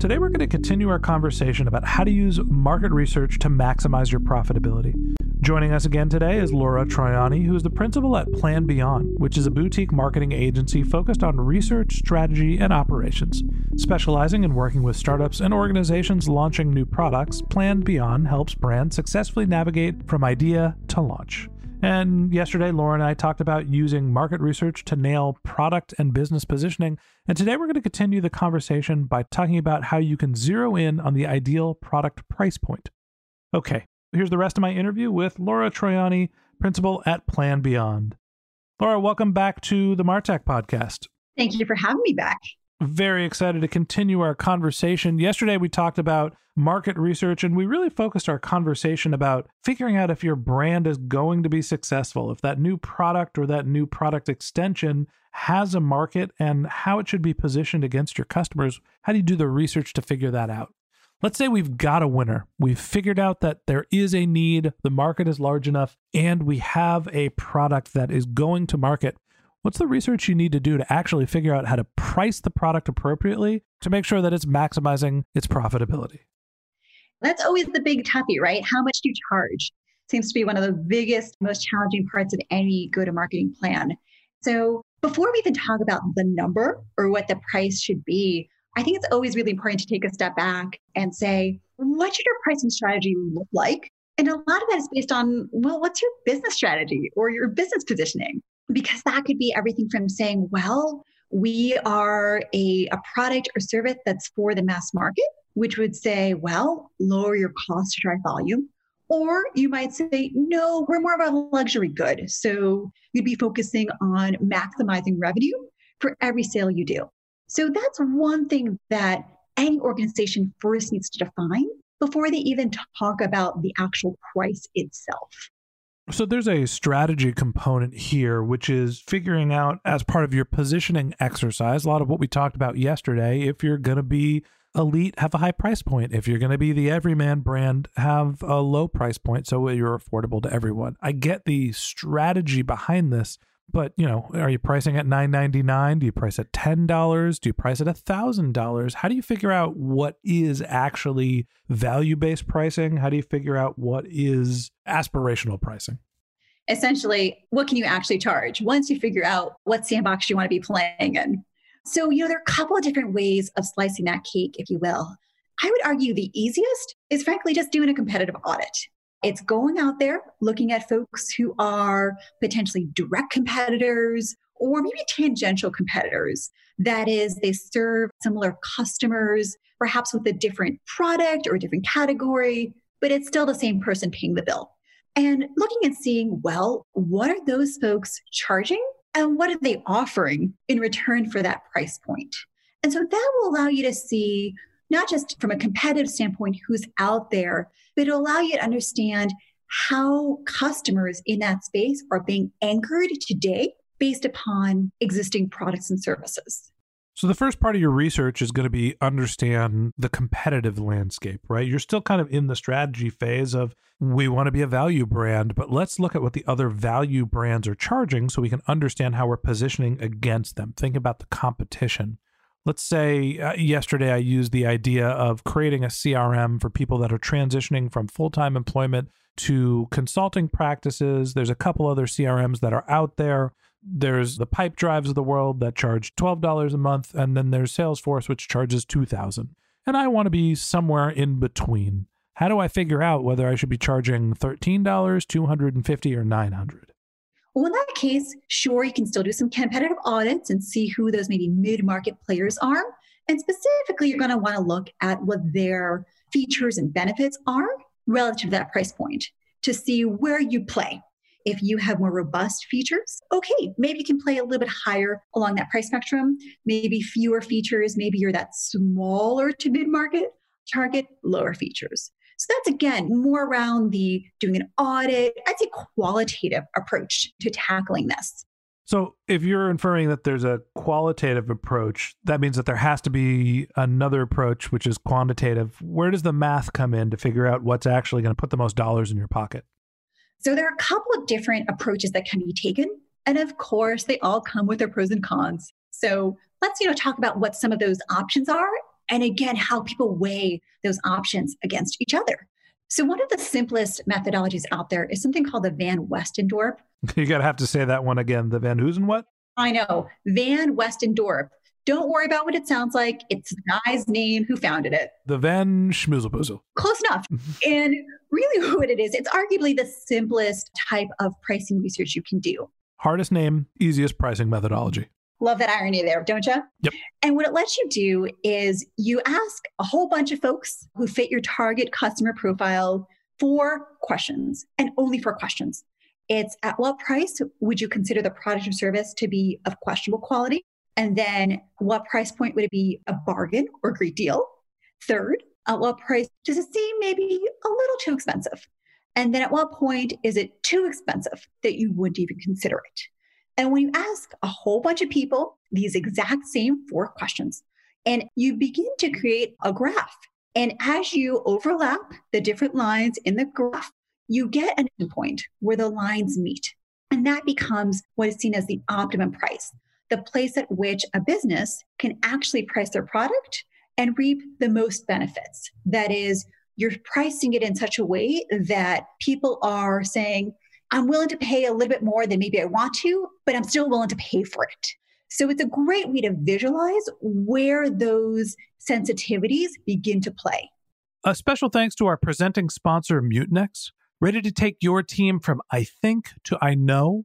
Today, we're going to continue our conversation about how to use market research to maximize your profitability. Joining us again today is Laura Troyani, who is the principal at Plan Beyond, which is a boutique marketing agency focused on research, strategy, and operations. Specializing in working with startups and organizations launching new products, Plan Beyond helps brands successfully navigate from idea to launch. And yesterday, Laura and I talked about using market research to nail product and business positioning. And today, we're going to continue the conversation by talking about how you can zero in on the ideal product price point. Okay, here's the rest of my interview with Laura Troyani, principal at Plan Beyond. Laura, welcome back to the Martech podcast. Thank you for having me back very excited to continue our conversation. Yesterday, we talked about market research and we really focused our conversation about figuring out if your brand is going to be successful, if that new product or that new product extension has a market and how it should be positioned against your customers. How do you do the research to figure that out? Let's say we've got a winner. We've figured out that there is a need, the market is large enough, and we have a product that is going to market. What's the research you need to do to actually figure out how to price the product appropriately to make sure that it's maximizing its profitability? That's always the big toughie, right? How much do you charge? Seems to be one of the biggest, most challenging parts of any go to marketing plan. So, before we even talk about the number or what the price should be, I think it's always really important to take a step back and say, what should your pricing strategy look like? And a lot of that is based on, well, what's your business strategy or your business positioning? Because that could be everything from saying, well, we are a, a product or service that's for the mass market, which would say, well, lower your cost to drive volume. Or you might say, no, we're more of a luxury good. So you'd be focusing on maximizing revenue for every sale you do. So that's one thing that any organization first needs to define before they even talk about the actual price itself. So there's a strategy component here, which is figuring out as part of your positioning exercise, a lot of what we talked about yesterday, if you're going to be elite, have a high price point. If you're going to be the everyman brand, have a low price point so you're affordable to everyone. I get the strategy behind this, but you know, are you pricing at nine ninety nine? Do you price at ten dollars? Do you price at a thousand dollars? How do you figure out what is actually value based pricing? How do you figure out what is aspirational pricing? Essentially, what can you actually charge once you figure out what sandbox you want to be playing in? So, you know, there are a couple of different ways of slicing that cake, if you will. I would argue the easiest is frankly just doing a competitive audit. It's going out there, looking at folks who are potentially direct competitors or maybe tangential competitors. That is, they serve similar customers, perhaps with a different product or a different category, but it's still the same person paying the bill. And looking and seeing, well, what are those folks charging and what are they offering in return for that price point? And so that will allow you to see not just from a competitive standpoint who's out there, but it'll allow you to understand how customers in that space are being anchored today based upon existing products and services. So the first part of your research is going to be understand the competitive landscape, right? You're still kind of in the strategy phase of we want to be a value brand, but let's look at what the other value brands are charging so we can understand how we're positioning against them. Think about the competition. Let's say uh, yesterday I used the idea of creating a CRM for people that are transitioning from full-time employment to consulting practices. There's a couple other CRMs that are out there there's the Pipedrives of the world that charge $12 a month and then there's salesforce which charges $2,000. and i want to be somewhere in between how do i figure out whether i should be charging $13 250 or 900 well, in that case, sure, you can still do some competitive audits and see who those maybe mid market players are. And specifically, you're going to want to look at what their features and benefits are relative to that price point to see where you play. If you have more robust features, okay, maybe you can play a little bit higher along that price spectrum. Maybe fewer features, maybe you're that smaller to mid market target, lower features. So that's again more around the doing an audit, I'd say qualitative approach to tackling this. So, if you're inferring that there's a qualitative approach, that means that there has to be another approach, which is quantitative. Where does the math come in to figure out what's actually going to put the most dollars in your pocket? So there are a couple of different approaches that can be taken. And of course, they all come with their pros and cons. So let's, you know, talk about what some of those options are and again how people weigh those options against each other. So one of the simplest methodologies out there is something called the Van Westendorp. You got to have to say that one again. The Van Who's and what? I know. Van Westendorp. Don't worry about what it sounds like. It's the guy's name who founded it. The Van Schmoozlepoozle. Close enough. and really, what it is, it's arguably the simplest type of pricing research you can do. Hardest name, easiest pricing methodology. Love that irony there, don't you? Yep. And what it lets you do is you ask a whole bunch of folks who fit your target customer profile four questions and only four questions. It's at what price would you consider the product or service to be of questionable quality? And then what price point would it be a bargain or great deal? Third, at what price does it seem maybe a little too expensive? And then at what point is it too expensive that you wouldn't even consider it? And when you ask a whole bunch of people these exact same four questions, and you begin to create a graph. And as you overlap the different lines in the graph, you get an endpoint where the lines meet. And that becomes what is seen as the optimum price the place at which a business can actually price their product and reap the most benefits. That is, you're pricing it in such a way that people are saying, I'm willing to pay a little bit more than maybe I want to, but I'm still willing to pay for it. So it's a great way to visualize where those sensitivities begin to play. A special thanks to our presenting sponsor, Mutinex. Ready to take your team from I think to I know?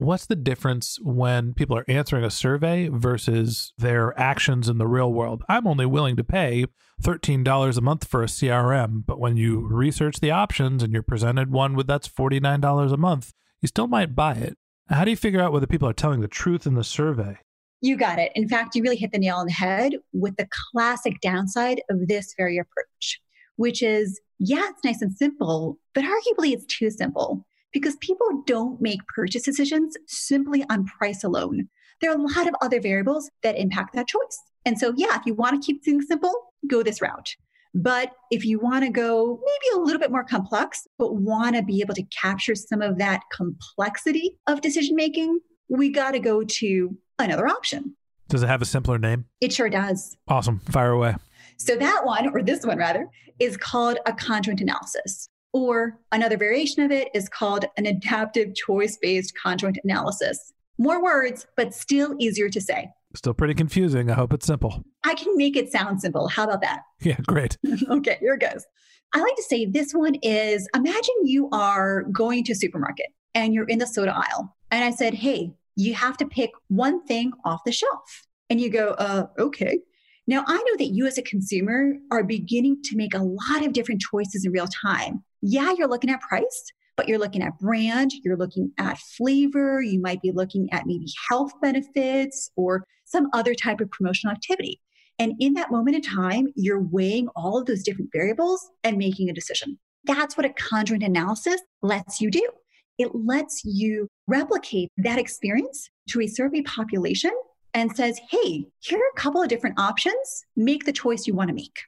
What's the difference when people are answering a survey versus their actions in the real world? I'm only willing to pay $13 a month for a CRM, but when you research the options and you're presented one with that's $49 a month, you still might buy it. How do you figure out whether people are telling the truth in the survey? You got it. In fact, you really hit the nail on the head with the classic downside of this very approach, which is yeah, it's nice and simple, but arguably it's too simple because people don't make purchase decisions simply on price alone. There are a lot of other variables that impact that choice. And so, yeah, if you want to keep things simple, go this route. But if you want to go maybe a little bit more complex, but want to be able to capture some of that complexity of decision making, we got to go to another option. Does it have a simpler name? It sure does. Awesome. Fire away. So, that one, or this one rather, is called a conjoint analysis. Or another variation of it is called an adaptive choice based conjoint analysis. More words, but still easier to say. Still pretty confusing. I hope it's simple. I can make it sound simple. How about that? Yeah, great. okay, here it goes. I like to say this one is imagine you are going to a supermarket and you're in the soda aisle. And I said, hey, you have to pick one thing off the shelf. And you go, uh, okay. Now, I know that you as a consumer are beginning to make a lot of different choices in real time yeah, you're looking at price, but you're looking at brand, you're looking at flavor, you might be looking at maybe health benefits or some other type of promotional activity. And in that moment in time, you're weighing all of those different variables and making a decision. That's what a conjoint analysis lets you do. It lets you replicate that experience to a survey population and says, hey, here are a couple of different options. Make the choice you want to make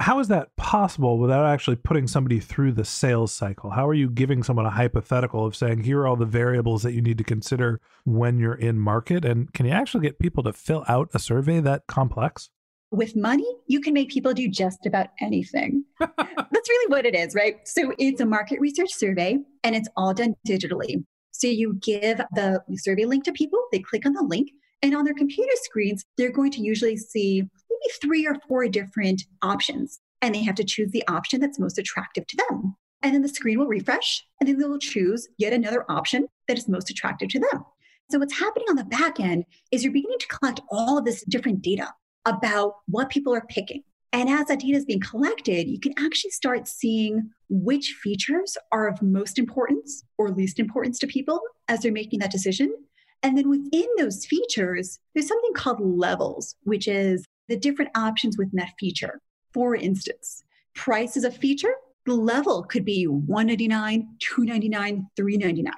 how is that possible without actually putting somebody through the sales cycle? How are you giving someone a hypothetical of saying, here are all the variables that you need to consider when you're in market? And can you actually get people to fill out a survey that complex? With money, you can make people do just about anything. That's really what it is, right? So it's a market research survey and it's all done digitally. So you give the survey link to people, they click on the link, and on their computer screens, they're going to usually see maybe three or four different options, and they have to choose the option that's most attractive to them. And then the screen will refresh, and then they will choose yet another option that is most attractive to them. So, what's happening on the back end is you're beginning to collect all of this different data about what people are picking. And as that data is being collected, you can actually start seeing which features are of most importance or least importance to people as they're making that decision. And then within those features, there's something called levels, which is the different options within that feature. For instance, price is a feature, the level could be 199 299 399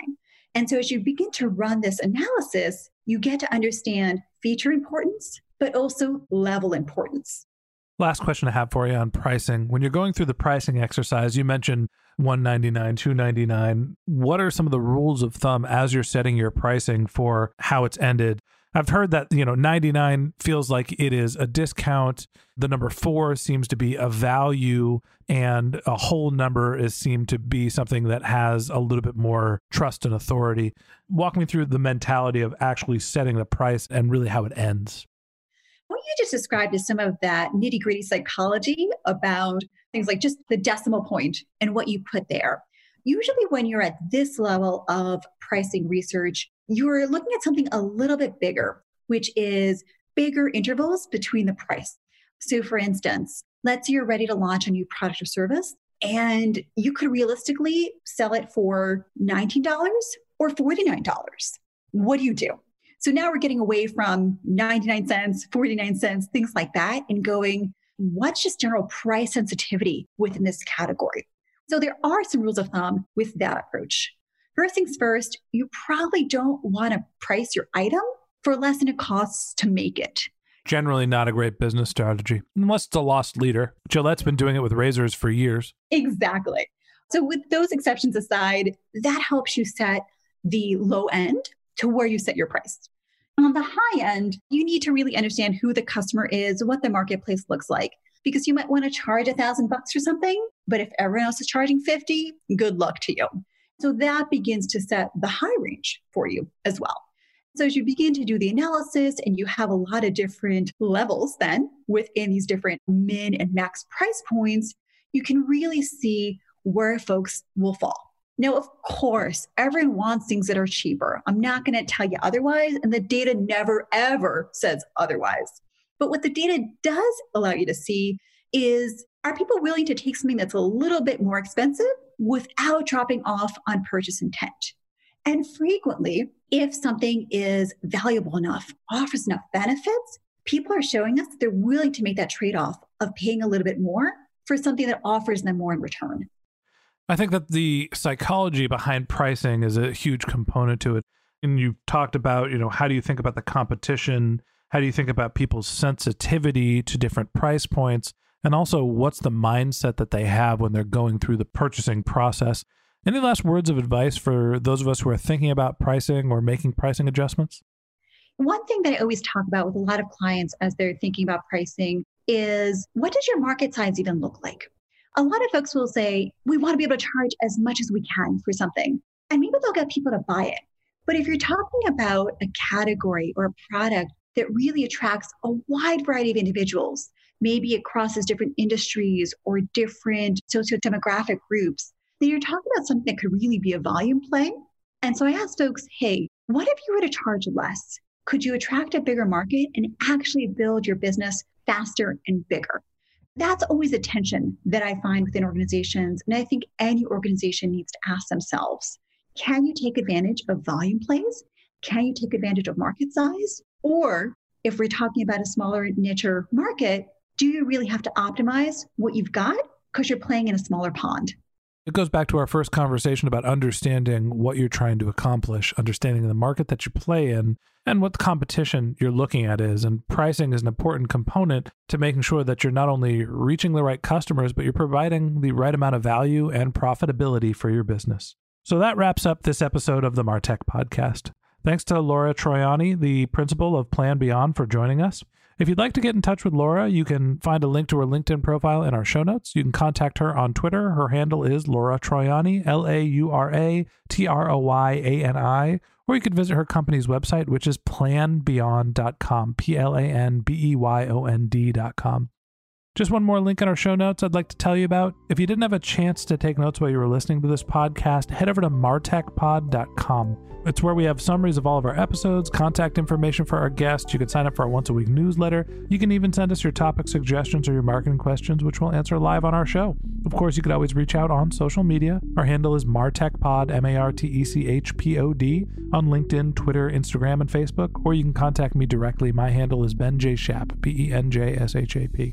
And so as you begin to run this analysis, you get to understand feature importance, but also level importance. Last question I have for you on pricing. When you're going through the pricing exercise, you mentioned 199 299 what are some of the rules of thumb as you're setting your pricing for how it's ended I've heard that, you know, 99 feels like it is a discount. The number four seems to be a value, and a whole number is seemed to be something that has a little bit more trust and authority. Walk me through the mentality of actually setting the price and really how it ends. What you just described is some of that nitty gritty psychology about things like just the decimal point and what you put there. Usually, when you're at this level of pricing research, you're looking at something a little bit bigger, which is bigger intervals between the price. So, for instance, let's say you're ready to launch a new product or service, and you could realistically sell it for $19 or $49. What do you do? So now we're getting away from 99 cents, 49 cents, things like that, and going, what's just general price sensitivity within this category? So there are some rules of thumb with that approach. First things first, you probably don't want to price your item for less than it costs to make it. Generally, not a great business strategy, unless it's a loss leader. Gillette's been doing it with razors for years. Exactly. So, with those exceptions aside, that helps you set the low end to where you set your price. On the high end, you need to really understand who the customer is, what the marketplace looks like, because you might want to charge a thousand bucks for something, but if everyone else is charging 50, good luck to you. So that begins to set the high range for you as well. So as you begin to do the analysis and you have a lot of different levels then within these different min and max price points, you can really see where folks will fall. Now, of course, everyone wants things that are cheaper. I'm not going to tell you otherwise, and the data never, ever says otherwise. But what the data does allow you to see is are people willing to take something that's a little bit more expensive without dropping off on purchase intent? And frequently, if something is valuable enough, offers enough benefits, people are showing us that they're willing to make that trade off of paying a little bit more for something that offers them more in return. I think that the psychology behind pricing is a huge component to it. And you talked about, you know, how do you think about the competition? How do you think about people's sensitivity to different price points? And also, what's the mindset that they have when they're going through the purchasing process? Any last words of advice for those of us who are thinking about pricing or making pricing adjustments? One thing that I always talk about with a lot of clients as they're thinking about pricing is what does your market size even look like? A lot of folks will say, we want to be able to charge as much as we can for something. And maybe they'll get people to buy it. But if you're talking about a category or a product that really attracts a wide variety of individuals, maybe it crosses different industries or different socio-demographic groups, then you're talking about something that could really be a volume play. And so I ask folks, hey, what if you were to charge less? Could you attract a bigger market and actually build your business faster and bigger? That's always a tension that I find within organizations. And I think any organization needs to ask themselves can you take advantage of volume plays? Can you take advantage of market size? Or if we're talking about a smaller niche market, do you really have to optimize what you've got because you're playing in a smaller pond? It goes back to our first conversation about understanding what you're trying to accomplish, understanding the market that you play in, and what the competition you're looking at is. And pricing is an important component to making sure that you're not only reaching the right customers, but you're providing the right amount of value and profitability for your business. So that wraps up this episode of the Martech podcast. Thanks to Laura Troyani, the principal of Plan Beyond, for joining us. If you'd like to get in touch with Laura, you can find a link to her LinkedIn profile in our show notes. You can contact her on Twitter. Her handle is Laura Troyani, L A U R A T R O Y A N I. Or you could visit her company's website, which is planbeyond.com, P L A N B E Y O N D.com. Just one more link in our show notes I'd like to tell you about. If you didn't have a chance to take notes while you were listening to this podcast, head over to martechpod.com. It's where we have summaries of all of our episodes, contact information for our guests. You can sign up for our once a week newsletter. You can even send us your topic suggestions or your marketing questions, which we'll answer live on our show. Of course, you could always reach out on social media. Our handle is martechpod, M A R T E C H P O D, on LinkedIn, Twitter, Instagram, and Facebook. Or you can contact me directly. My handle is Ben J. Shap, B E N J S H A P.